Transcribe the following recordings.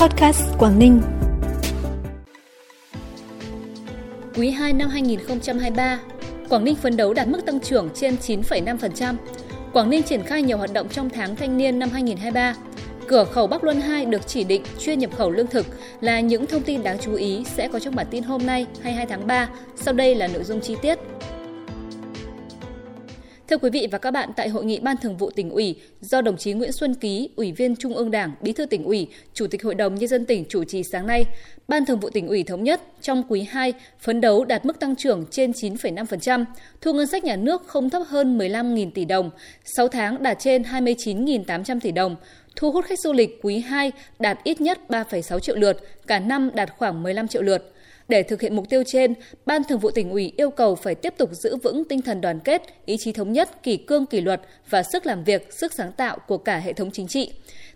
Podcast Quảng Ninh. Quý 2 năm 2023, Quảng Ninh phấn đấu đạt mức tăng trưởng trên 9,5%. Quảng Ninh triển khai nhiều hoạt động trong tháng thanh niên năm 2023. Cửa khẩu Bắc Luân 2 được chỉ định chuyên nhập khẩu lương thực là những thông tin đáng chú ý sẽ có trong bản tin hôm nay 22 tháng 3. Sau đây là nội dung chi tiết. Thưa quý vị và các bạn, tại hội nghị Ban Thường vụ tỉnh ủy do đồng chí Nguyễn Xuân Ký, Ủy viên Trung ương Đảng, Bí thư tỉnh ủy, Chủ tịch Hội đồng nhân dân tỉnh chủ trì sáng nay, Ban Thường vụ tỉnh ủy thống nhất trong quý 2 phấn đấu đạt mức tăng trưởng trên 9,5%, thu ngân sách nhà nước không thấp hơn 15.000 tỷ đồng, 6 tháng đạt trên 29.800 tỷ đồng, thu hút khách du lịch quý 2 đạt ít nhất 3,6 triệu lượt, cả năm đạt khoảng 15 triệu lượt. Để thực hiện mục tiêu trên, Ban Thường vụ tỉnh ủy yêu cầu phải tiếp tục giữ vững tinh thần đoàn kết, ý chí thống nhất, kỷ cương kỷ luật và sức làm việc, sức sáng tạo của cả hệ thống chính trị.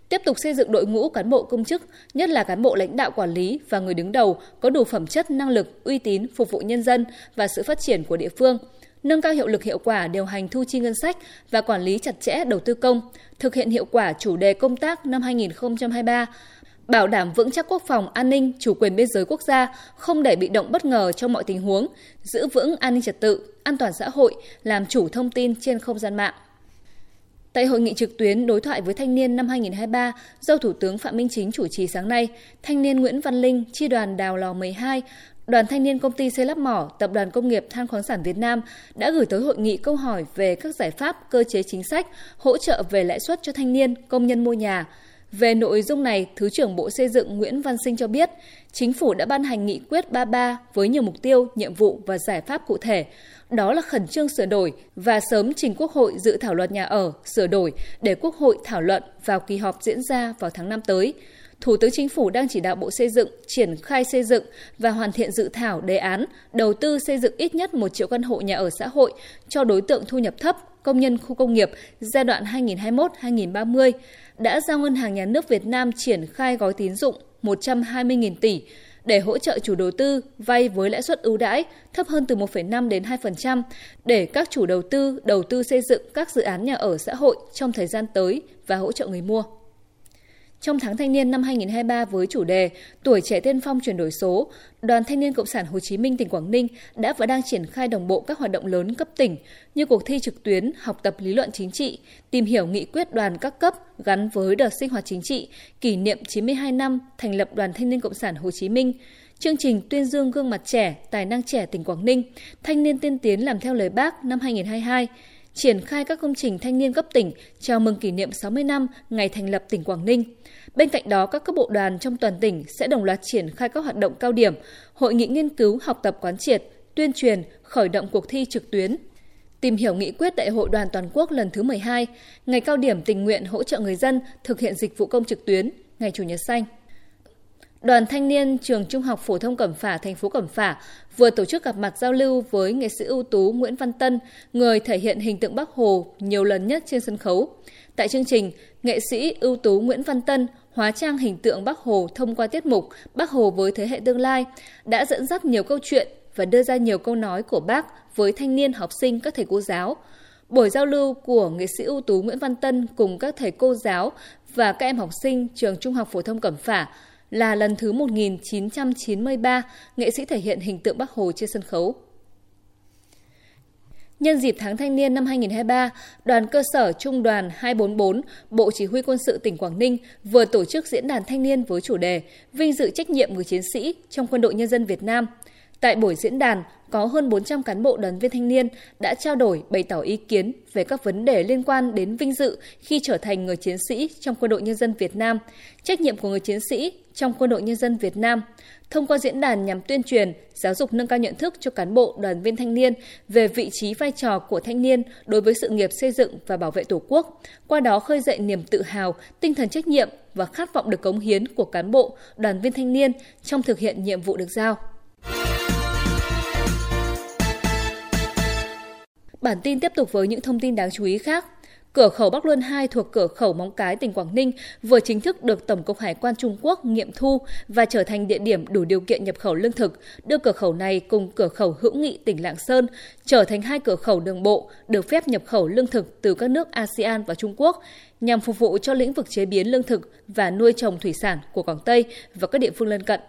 Tiếp tục xây dựng đội ngũ cán bộ công chức, nhất là cán bộ lãnh đạo quản lý và người đứng đầu có đủ phẩm chất, năng lực, uy tín phục vụ nhân dân và sự phát triển của địa phương nâng cao hiệu lực hiệu quả điều hành thu chi ngân sách và quản lý chặt chẽ đầu tư công, thực hiện hiệu quả chủ đề công tác năm 2023, bảo đảm vững chắc quốc phòng an ninh, chủ quyền biên giới quốc gia, không để bị động bất ngờ trong mọi tình huống, giữ vững an ninh trật tự, an toàn xã hội, làm chủ thông tin trên không gian mạng. Tại hội nghị trực tuyến đối thoại với thanh niên năm 2023 do Thủ tướng Phạm Minh Chính chủ trì sáng nay, thanh niên Nguyễn Văn Linh, chi đoàn Đào Lò 12, Đoàn thanh niên công ty xây lắp mỏ, Tập đoàn Công nghiệp Than khoáng sản Việt Nam đã gửi tới hội nghị câu hỏi về các giải pháp, cơ chế chính sách hỗ trợ về lãi suất cho thanh niên, công nhân mua nhà. Về nội dung này, Thứ trưởng Bộ Xây dựng Nguyễn Văn Sinh cho biết, Chính phủ đã ban hành nghị quyết 33 với nhiều mục tiêu, nhiệm vụ và giải pháp cụ thể. Đó là khẩn trương sửa đổi và sớm trình Quốc hội dự thảo luật nhà ở sửa đổi để Quốc hội thảo luận vào kỳ họp diễn ra vào tháng 5 tới. Thủ tướng Chính phủ đang chỉ đạo Bộ Xây dựng triển khai xây dựng và hoàn thiện dự thảo đề án đầu tư xây dựng ít nhất 1 triệu căn hộ nhà ở xã hội cho đối tượng thu nhập thấp, công nhân khu công nghiệp giai đoạn 2021-2030 đã giao Ngân hàng Nhà nước Việt Nam triển khai gói tín dụng 120.000 tỷ để hỗ trợ chủ đầu tư vay với lãi suất ưu đãi thấp hơn từ 1,5 đến 2% để các chủ đầu tư đầu tư xây dựng các dự án nhà ở xã hội trong thời gian tới và hỗ trợ người mua. Trong tháng thanh niên năm 2023 với chủ đề Tuổi trẻ tiên phong chuyển đổi số, Đoàn Thanh niên Cộng sản Hồ Chí Minh tỉnh Quảng Ninh đã và đang triển khai đồng bộ các hoạt động lớn cấp tỉnh như cuộc thi trực tuyến học tập lý luận chính trị, tìm hiểu nghị quyết đoàn các cấp gắn với đợt sinh hoạt chính trị, kỷ niệm 92 năm thành lập Đoàn Thanh niên Cộng sản Hồ Chí Minh, chương trình tuyên dương gương mặt trẻ, tài năng trẻ tỉnh Quảng Ninh, thanh niên tiên tiến làm theo lời bác năm 2022, triển khai các công trình thanh niên cấp tỉnh chào mừng kỷ niệm 60 năm ngày thành lập tỉnh Quảng Ninh. Bên cạnh đó, các cấp bộ đoàn trong toàn tỉnh sẽ đồng loạt triển khai các hoạt động cao điểm, hội nghị nghiên cứu, học tập quán triệt, tuyên truyền, khởi động cuộc thi trực tuyến, tìm hiểu nghị quyết Đại hội đoàn toàn quốc lần thứ 12, ngày cao điểm tình nguyện hỗ trợ người dân thực hiện dịch vụ công trực tuyến, ngày Chủ nhật xanh. Đoàn thanh niên trường Trung học phổ thông Cẩm Phả, thành phố Cẩm Phả vừa tổ chức gặp mặt giao lưu với nghệ sĩ ưu tú Nguyễn Văn Tân, người thể hiện hình tượng Bác Hồ nhiều lần nhất trên sân khấu. Tại chương trình, nghệ sĩ ưu tú Nguyễn Văn Tân hóa trang hình tượng Bác Hồ thông qua tiết mục "Bác Hồ với thế hệ tương lai đã dẫn dắt nhiều câu chuyện và đưa ra nhiều câu nói của bác với thanh niên học sinh các thầy cô giáo. Buổi giao lưu của nghệ sĩ ưu tú Nguyễn Văn Tân cùng các thầy cô giáo và các em học sinh trường Trung học phổ thông Cẩm Phả là lần thứ 1993 nghệ sĩ thể hiện hình tượng Bắc Hồ trên sân khấu. Nhân dịp tháng thanh niên năm 2023, đoàn cơ sở Trung đoàn 244, Bộ Chỉ huy quân sự tỉnh Quảng Ninh vừa tổ chức diễn đàn thanh niên với chủ đề Vinh dự trách nhiệm người chiến sĩ trong quân đội nhân dân Việt Nam. Tại buổi diễn đàn, có hơn 400 cán bộ đoàn viên thanh niên đã trao đổi bày tỏ ý kiến về các vấn đề liên quan đến vinh dự khi trở thành người chiến sĩ trong quân đội nhân dân Việt Nam, trách nhiệm của người chiến sĩ trong quân đội nhân dân Việt Nam, thông qua diễn đàn nhằm tuyên truyền, giáo dục nâng cao nhận thức cho cán bộ, đoàn viên thanh niên về vị trí vai trò của thanh niên đối với sự nghiệp xây dựng và bảo vệ Tổ quốc, qua đó khơi dậy niềm tự hào, tinh thần trách nhiệm và khát vọng được cống hiến của cán bộ, đoàn viên thanh niên trong thực hiện nhiệm vụ được giao. Bản tin tiếp tục với những thông tin đáng chú ý khác. cửa khẩu Bắc Luân 2 thuộc cửa khẩu Móng Cái, tỉnh Quảng Ninh vừa chính thức được Tổng cục Hải quan Trung Quốc nghiệm thu và trở thành địa điểm đủ điều kiện nhập khẩu lương thực, đưa cửa khẩu này cùng cửa khẩu hữu nghị tỉnh Lạng Sơn trở thành hai cửa khẩu đường bộ được phép nhập khẩu lương thực từ các nước ASEAN và Trung Quốc nhằm phục vụ cho lĩnh vực chế biến lương thực và nuôi trồng thủy sản của Quảng Tây và các địa phương lân cận.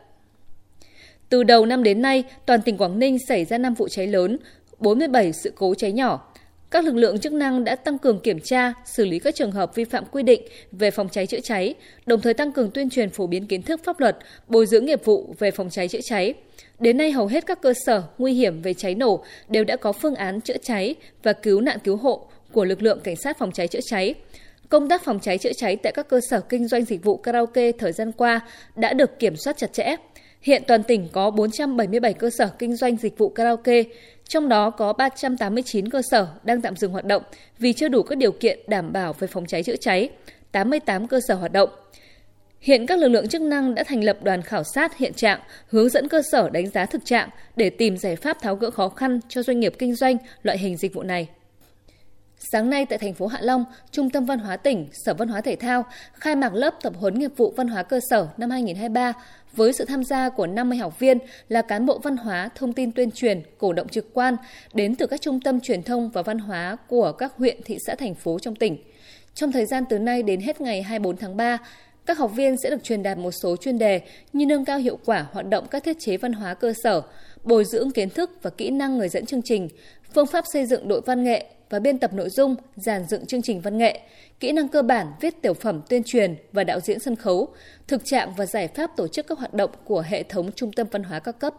Từ đầu năm đến nay, toàn tỉnh Quảng Ninh xảy ra 5 vụ cháy lớn, 47 sự cố cháy nhỏ. Các lực lượng chức năng đã tăng cường kiểm tra, xử lý các trường hợp vi phạm quy định về phòng cháy chữa cháy, đồng thời tăng cường tuyên truyền phổ biến kiến thức pháp luật, bồi dưỡng nghiệp vụ về phòng cháy chữa cháy. Đến nay hầu hết các cơ sở nguy hiểm về cháy nổ đều đã có phương án chữa cháy và cứu nạn cứu hộ của lực lượng cảnh sát phòng cháy chữa cháy. Công tác phòng cháy chữa cháy tại các cơ sở kinh doanh dịch vụ karaoke thời gian qua đã được kiểm soát chặt chẽ. Hiện toàn tỉnh có 477 cơ sở kinh doanh dịch vụ karaoke, trong đó có 389 cơ sở đang tạm dừng hoạt động vì chưa đủ các điều kiện đảm bảo về phòng cháy chữa cháy, 88 cơ sở hoạt động. Hiện các lực lượng chức năng đã thành lập đoàn khảo sát hiện trạng, hướng dẫn cơ sở đánh giá thực trạng để tìm giải pháp tháo gỡ khó khăn cho doanh nghiệp kinh doanh loại hình dịch vụ này. Sáng nay tại thành phố Hạ Long, Trung tâm Văn hóa tỉnh, Sở Văn hóa Thể thao khai mạc lớp tập huấn nghiệp vụ văn hóa cơ sở năm 2023 với sự tham gia của 50 học viên là cán bộ văn hóa, thông tin tuyên truyền, cổ động trực quan đến từ các trung tâm truyền thông và văn hóa của các huyện, thị xã, thành phố trong tỉnh. Trong thời gian từ nay đến hết ngày 24 tháng 3, các học viên sẽ được truyền đạt một số chuyên đề như nâng cao hiệu quả hoạt động các thiết chế văn hóa cơ sở, bồi dưỡng kiến thức và kỹ năng người dẫn chương trình, phương pháp xây dựng đội văn nghệ và biên tập nội dung, giàn dựng chương trình văn nghệ, kỹ năng cơ bản viết tiểu phẩm tuyên truyền và đạo diễn sân khấu, thực trạng và giải pháp tổ chức các hoạt động của hệ thống trung tâm văn hóa các cấp.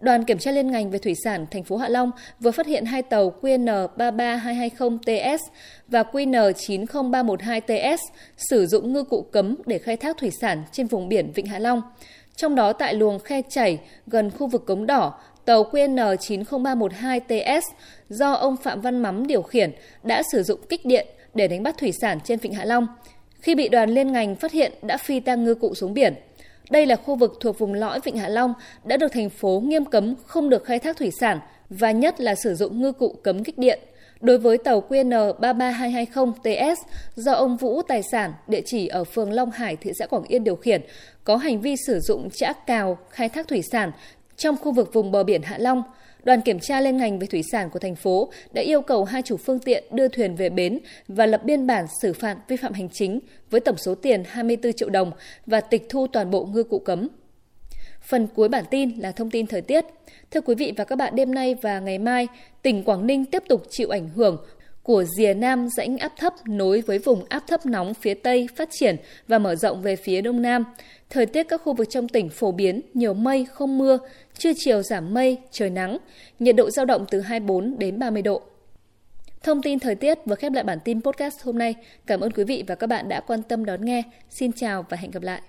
Đoàn kiểm tra liên ngành về thủy sản thành phố Hạ Long vừa phát hiện hai tàu QN 33220TS và QN 90312TS sử dụng ngư cụ cấm để khai thác thủy sản trên vùng biển Vịnh Hạ Long. Trong đó tại luồng khe chảy gần khu vực Cống Đỏ, tàu QN 90312TS do ông Phạm Văn Mắm điều khiển đã sử dụng kích điện để đánh bắt thủy sản trên Vịnh Hạ Long. Khi bị đoàn liên ngành phát hiện đã phi tang ngư cụ xuống biển. Đây là khu vực thuộc vùng lõi Vịnh Hạ Long đã được thành phố nghiêm cấm không được khai thác thủy sản và nhất là sử dụng ngư cụ cấm kích điện. Đối với tàu QN 33220TS do ông Vũ Tài sản, địa chỉ ở phường Long Hải, thị xã Quảng Yên điều khiển, có hành vi sử dụng chã cào khai thác thủy sản trong khu vực vùng bờ biển Hạ Long, đoàn kiểm tra liên ngành về thủy sản của thành phố đã yêu cầu hai chủ phương tiện đưa thuyền về bến và lập biên bản xử phạt vi phạm hành chính với tổng số tiền 24 triệu đồng và tịch thu toàn bộ ngư cụ cấm. Phần cuối bản tin là thông tin thời tiết. Thưa quý vị và các bạn, đêm nay và ngày mai, tỉnh Quảng Ninh tiếp tục chịu ảnh hưởng của rìa nam rãnh áp thấp nối với vùng áp thấp nóng phía Tây phát triển và mở rộng về phía Đông Nam. Thời tiết các khu vực trong tỉnh phổ biến nhiều mây, không mưa, trưa chiều giảm mây, trời nắng, nhiệt độ dao động từ 24 đến 30 độ. Thông tin thời tiết vừa khép lại bản tin podcast hôm nay. Cảm ơn quý vị và các bạn đã quan tâm đón nghe. Xin chào và hẹn gặp lại.